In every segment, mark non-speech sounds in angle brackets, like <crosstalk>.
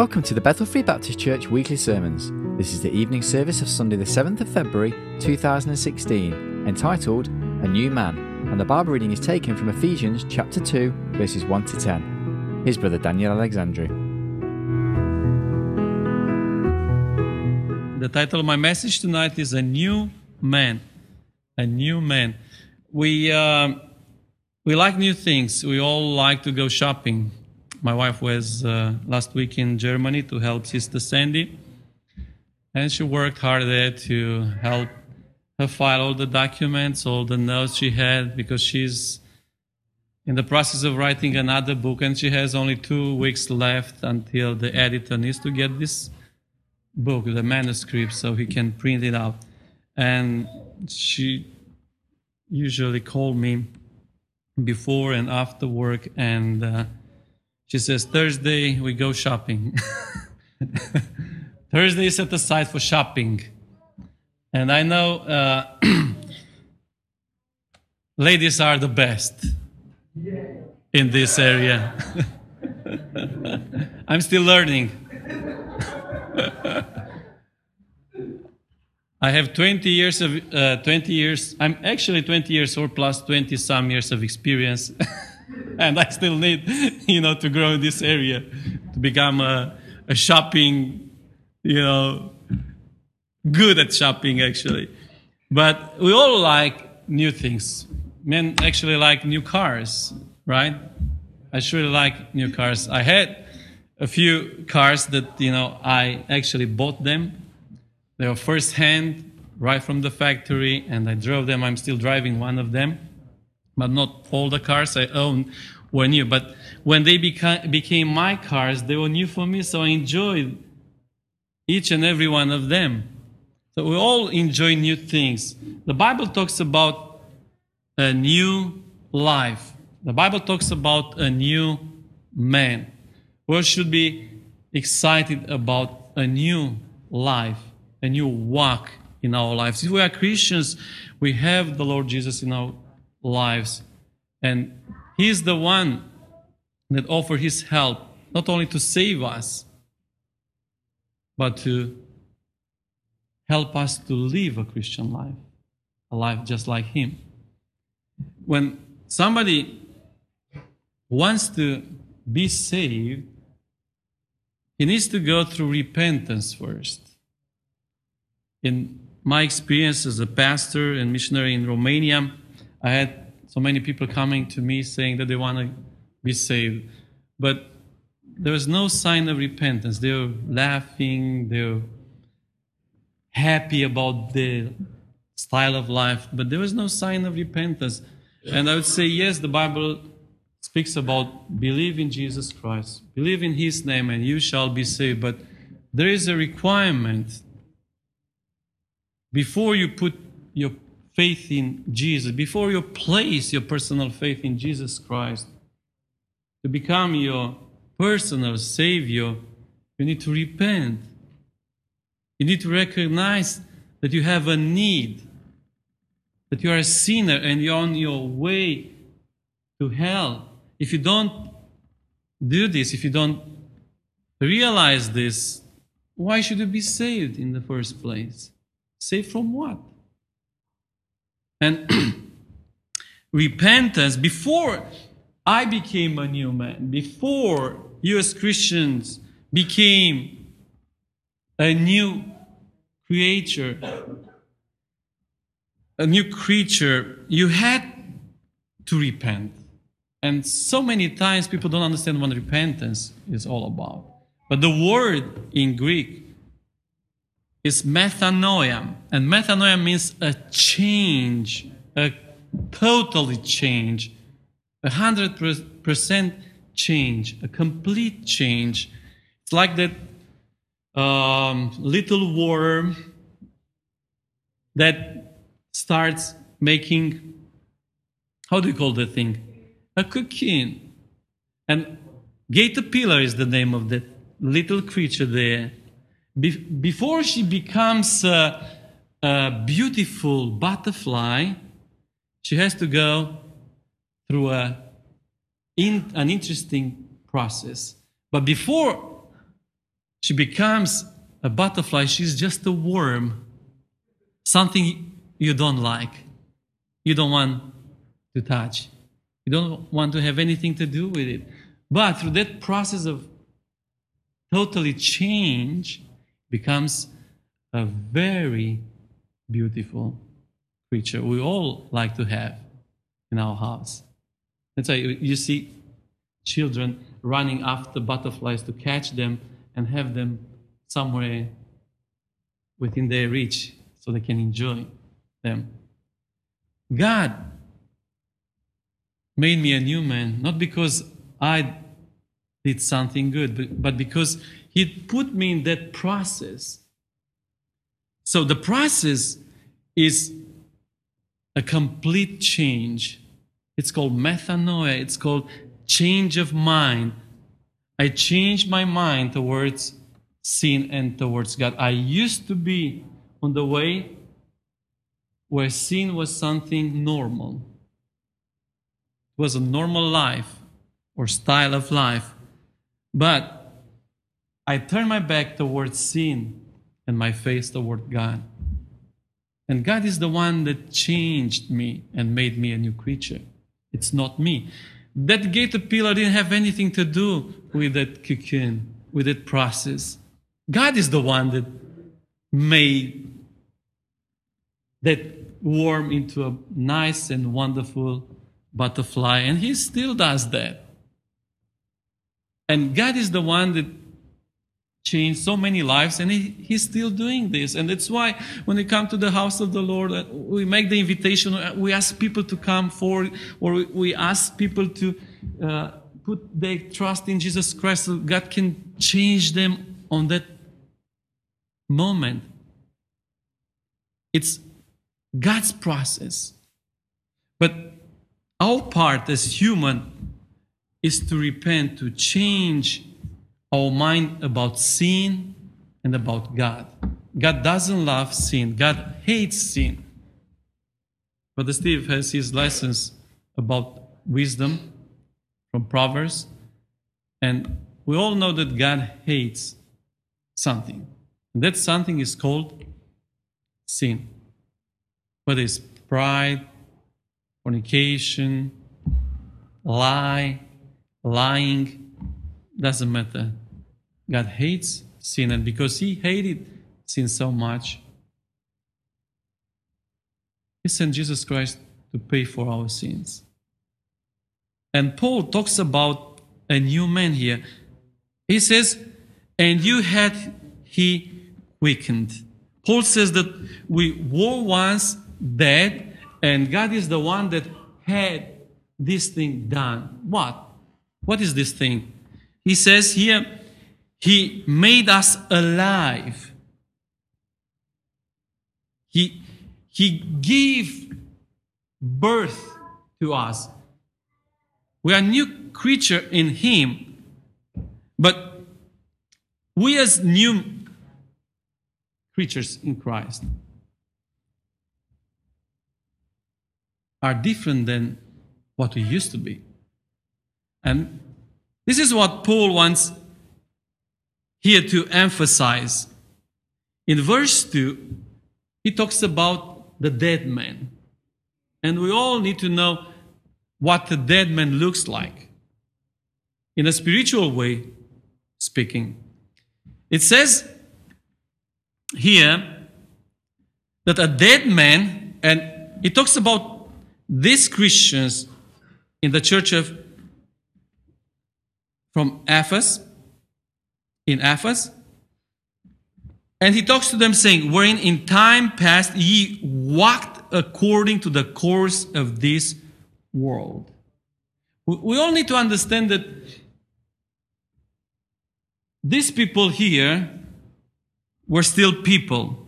Welcome to the Bethel Free Baptist Church weekly sermons. This is the evening service of Sunday, the 7th of February 2016, entitled A New Man, and the Bible reading is taken from Ephesians chapter 2, verses 1 to 10. Here's Brother Daniel Alexandru. The title of my message tonight is A New Man. A New Man. We, uh, we like new things. We all like to go shopping. My wife was uh, last week in Germany to help Sister Sandy, and she worked hard there to help her file all the documents, all the notes she had, because she's in the process of writing another book, and she has only two weeks left until the editor needs to get this book, the manuscript, so he can print it out. And she usually called me before and after work, and uh, she says, Thursday, we go shopping. <laughs> Thursday is set aside for shopping. And I know uh, <clears throat> ladies are the best in this area. <laughs> I'm still learning. <laughs> I have 20 years of uh, 20 years. I'm actually 20 years or plus 20 some years of experience, <laughs> and I still need, you know, to grow in this area, to become a, a shopping, you know, good at shopping actually. But we all like new things. Men actually like new cars, right? I surely like new cars. I had a few cars that you know I actually bought them they were first hand, right from the factory, and I drove them. I'm still driving one of them, but not all the cars I own were new. But when they beca- became my cars, they were new for me, so I enjoyed each and every one of them. So we all enjoy new things. The Bible talks about a new life. The Bible talks about a new man. We should be excited about a new life a new walk in our lives. If we are Christians, we have the Lord Jesus in our lives. And He is the one that offered His help, not only to save us, but to help us to live a Christian life, a life just like Him. When somebody wants to be saved, he needs to go through repentance first in my experience as a pastor and missionary in Romania, I had so many people coming to me saying that they want to be saved. But there was no sign of repentance. They were laughing, they were happy about the style of life, but there was no sign of repentance. And I would say, yes, the Bible speaks about believe in Jesus Christ, believe in His name, and you shall be saved. But there is a requirement before you put your faith in Jesus, before you place your personal faith in Jesus Christ, to become your personal Savior, you need to repent. You need to recognize that you have a need, that you are a sinner and you're on your way to hell. If you don't do this, if you don't realize this, why should you be saved in the first place? Saved from what? And <clears throat> repentance, before I became a new man, before you as Christians became a new creature, a new creature, you had to repent. And so many times people don't understand what repentance is all about. But the word in Greek is metanoia. And metanoia means a change, a totally change, a hundred percent change, a complete change. It's like that um, little worm that starts making, how do you call the thing? A cocoon. And caterpillar is the name of that little creature there be- before she becomes a, a beautiful butterfly, she has to go through a, in, an interesting process. But before she becomes a butterfly, she's just a worm, something you don't like, you don't want to touch, you don't want to have anything to do with it. But through that process of totally change, becomes a very beautiful creature we all like to have in our house. That's why you see children running after butterflies to catch them and have them somewhere within their reach so they can enjoy them. God made me a new man, not because I did something good, but, but because He put me in that process. So the process is a complete change. It's called metanoia, it's called change of mind. I changed my mind towards sin and towards God. I used to be on the way where sin was something normal. It was a normal life or style of life. But I turn my back towards sin and my face toward God. And God is the one that changed me and made me a new creature. It's not me. That caterpillar didn't have anything to do with that cocoon, with that process. God is the one that made that worm into a nice and wonderful butterfly, and He still does that. And God is the one that changed so many lives, and he, He's still doing this. And that's why when we come to the house of the Lord, uh, we make the invitation, uh, we ask people to come forward, or we ask people to uh, put their trust in Jesus Christ so God can change them on that moment. It's God's process. But our part as human is to repent, to change our mind about sin and about God. God doesn't love sin, God hates sin. Brother Steve has his lessons about wisdom from Proverbs, and we all know that God hates something. And that something is called sin. Whether it's pride, fornication, lie, lying, doesn't matter. God hates sin, and because He hated sin so much, He sent Jesus Christ to pay for our sins. And Paul talks about a new man here. He says, And you had He quickened. Paul says that we were once dead, and God is the one that had this thing done. What? What is this thing? He says here, He made us alive. He, he gave birth to us. We are a new creature in Him, but we as new creatures in Christ are different than what we used to be. And this is what Paul wants here to emphasize. In verse 2, he talks about the dead man. And we all need to know what the dead man looks like. In a spiritual way, speaking. It says here that a dead man, and it talks about these Christians in the church of from Ephesus, in Ephesus, and he talks to them saying, Wherein in time past ye walked according to the course of this world. We all need to understand that these people here were still people.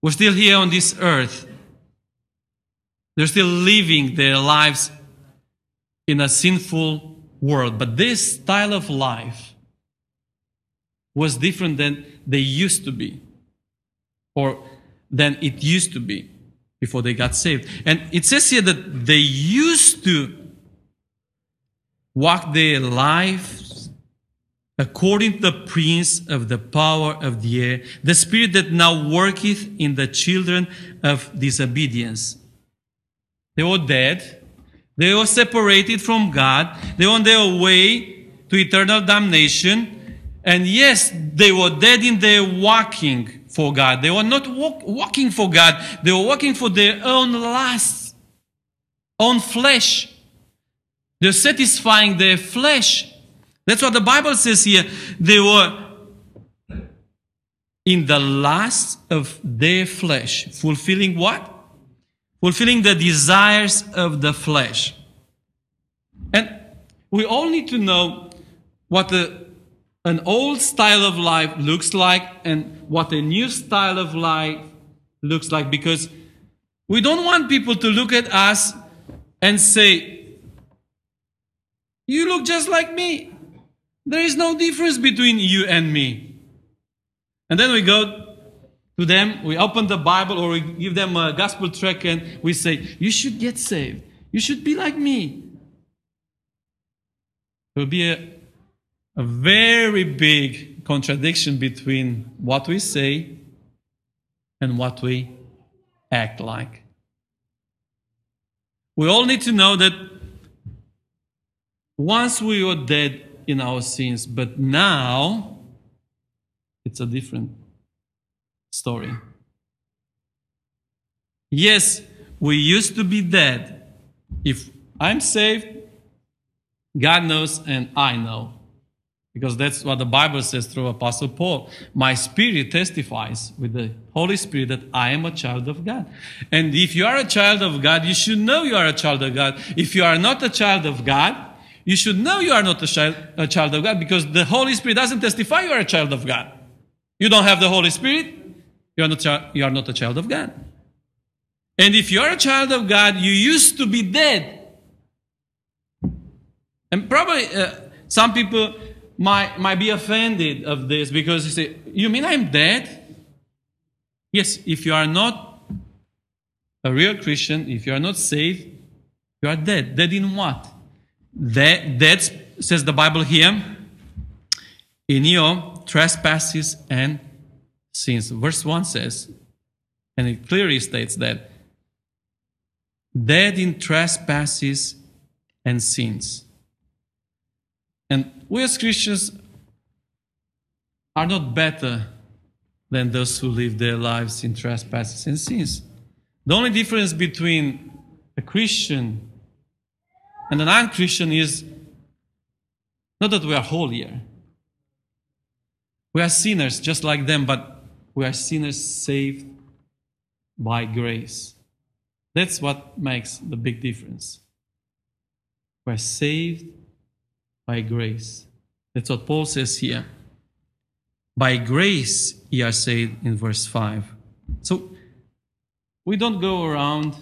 We're still here on this earth. They're still living their lives in a sinful world. But this style of life was different than they used to be, or than it used to be before they got saved. And it says here that they used to walk their lives according to the prince of the power of the air, the spirit that now worketh in the children of disobedience. They were dead. They were separated from God. They were on their way to eternal damnation. And yes, they were dead in their walking for God. They were not walk, walking for God. They were walking for their own lusts, own flesh. They're satisfying their flesh. That's what the Bible says here. They were in the lust of their flesh, fulfilling what? Fulfilling the desires of the flesh. And we all need to know what the, an old style of life looks like and what a new style of life looks like because we don't want people to look at us and say, You look just like me. There is no difference between you and me. And then we go to them, we open the Bible or we give them a gospel tract and we say, You should get saved. You should be like me. It will be a, a very big contradiction between what we say and what we act like. We all need to know that once we were dead in our sins, but now it's a different story. Yes, we used to be dead. If I'm saved, God knows and I know. Because that's what the Bible says through Apostle Paul. My spirit testifies with the Holy Spirit that I am a child of God. And if you are a child of God, you should know you are a child of God. If you are not a child of God, you should know you are not a child, a child of God because the Holy Spirit doesn't testify you are a child of God. You don't have the Holy Spirit, you are not, you are not a child of God. And if you are a child of God, you used to be dead. And probably uh, some people might, might be offended of this because they say, You mean I'm dead? Yes, if you are not a real Christian, if you are not saved, you are dead. Dead in what? Dead, dead says the Bible here, in your trespasses and sins. Verse 1 says, and it clearly states that dead in trespasses and sins. And we as Christians are not better than those who live their lives in trespasses and sins. The only difference between a Christian and a non Christian is not that we are holier. We are sinners just like them, but we are sinners saved by grace. That's what makes the big difference. We're saved by grace. That's what Paul says here. By grace ye are saved in verse 5. So we don't go around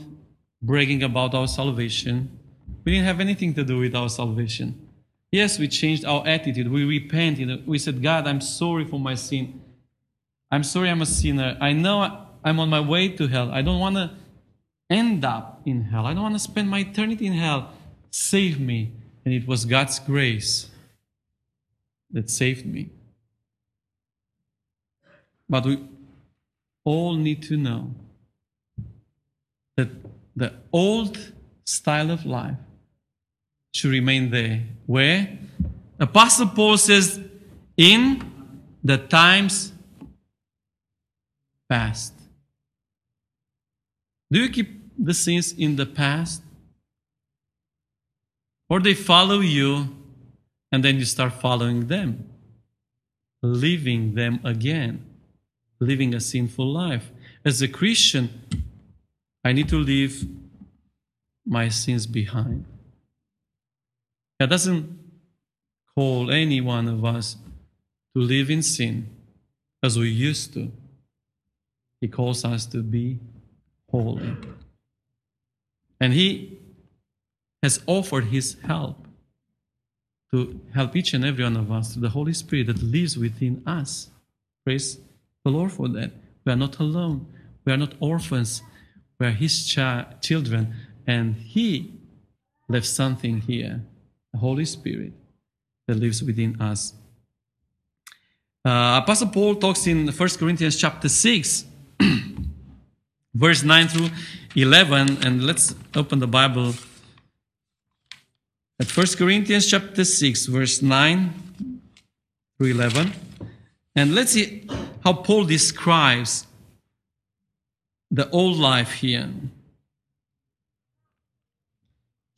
bragging about our salvation. We didn't have anything to do with our salvation. Yes, we changed our attitude. We repented. We said, God, I'm sorry for my sin. I'm sorry I'm a sinner. I know I'm on my way to hell. I don't want to end up in hell. I don't want to spend my eternity in hell. Save me. And it was God's grace that saved me. But we all need to know that the old style of life should remain there. Where? Apostle Paul says, in the times past. Do you keep the sins in the past? Or they follow you and then you start following them, leaving them again, living a sinful life. As a Christian, I need to leave my sins behind. God doesn't call any one of us to live in sin as we used to. He calls us to be holy. And He has offered his help to help each and every one of us through the Holy Spirit that lives within us. Praise the Lord for that. We are not alone. We are not orphans. We are his children. And he left something here the Holy Spirit that lives within us. Uh, Apostle Paul talks in 1 Corinthians chapter 6, <clears throat> verse 9 through 11, and let's open the Bible at 1 Corinthians chapter 6, verse 9 through 11. And let's see how Paul describes the old life here.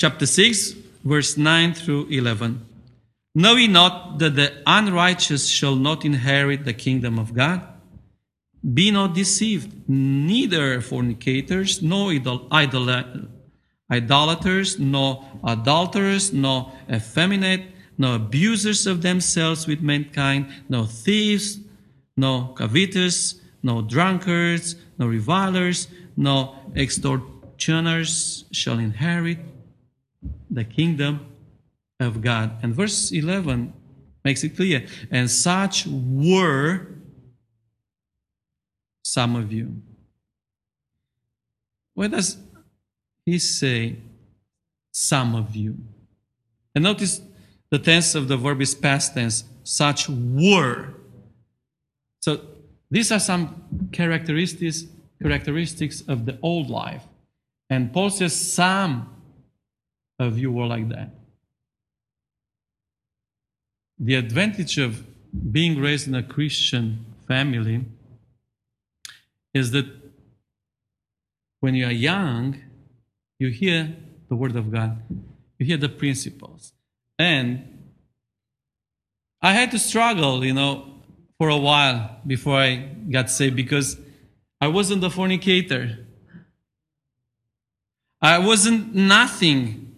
Chapter 6, verse 9 through 11. Know ye not that the unrighteous shall not inherit the kingdom of God? Be not deceived, neither fornicators, nor idol- idol- idolaters, nor adulterers, nor effeminate, nor abusers of themselves with mankind, nor thieves, nor covetous, nor drunkards, nor revilers, nor extortioners shall inherit the kingdom of God. And verse 11 makes it clear. And such were some of you. Why does he say some of you? And notice the tense of the verb is past tense. Such were. So these are some characteristics characteristics of the old life. And Paul says some of you were like that. The advantage of being raised in a Christian family is that when you are young, you hear the Word of God, you hear the principles. And I had to struggle, you know, for a while before I got saved because I wasn't a fornicator. I wasn't nothing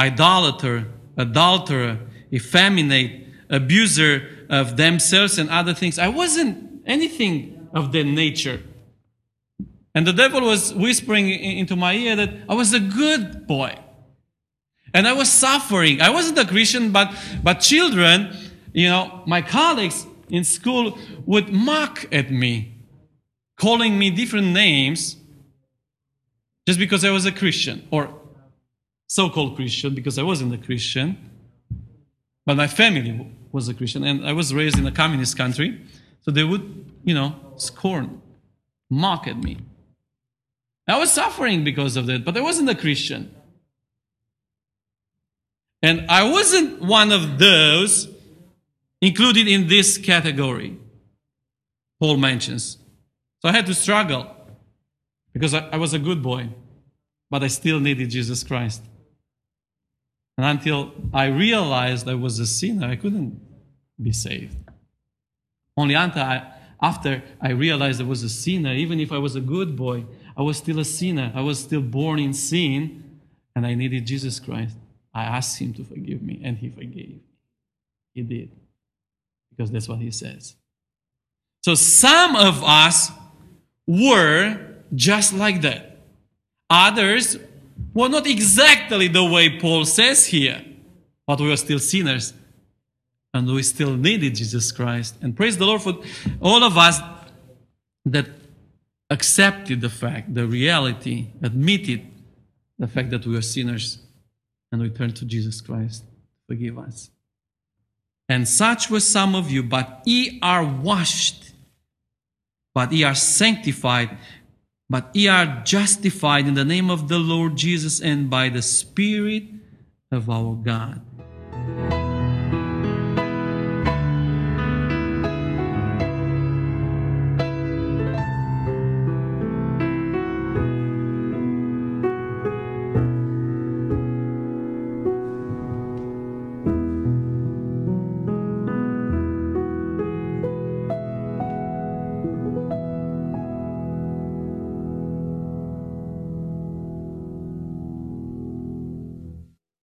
idolater, adulterer, effeminate, abuser of themselves and other things. I wasn't anything of their nature. And the devil was whispering into my ear that I was a good boy. And I was suffering. I wasn't a Christian, but, but children, you know, my colleagues in school would mock at me, calling me different names just because I was a Christian or so called Christian because I wasn't a Christian. But my family was a Christian and I was raised in a communist country. So they would, you know, scorn, mock at me. I was suffering because of that, but I wasn't a Christian. And I wasn't one of those included in this category Paul mentions. So I had to struggle because I, I was a good boy, but I still needed Jesus Christ. And until I realized I was a sinner, I couldn't be saved. Only until I, after I realized I was a sinner, even if I was a good boy, I was still a sinner. I was still born in sin, and I needed Jesus Christ. I asked Him to forgive me, and He forgave. He did. Because that's what He says. So some of us were just like that. Others were not exactly the way Paul says here, but we were still sinners. And we still needed Jesus Christ. And praise the Lord for all of us that accepted the fact, the reality, admitted the fact that we are sinners and we turned to Jesus Christ. Forgive us. And such were some of you, but ye are washed, but ye are sanctified, but ye are justified in the name of the Lord Jesus and by the Spirit of our God.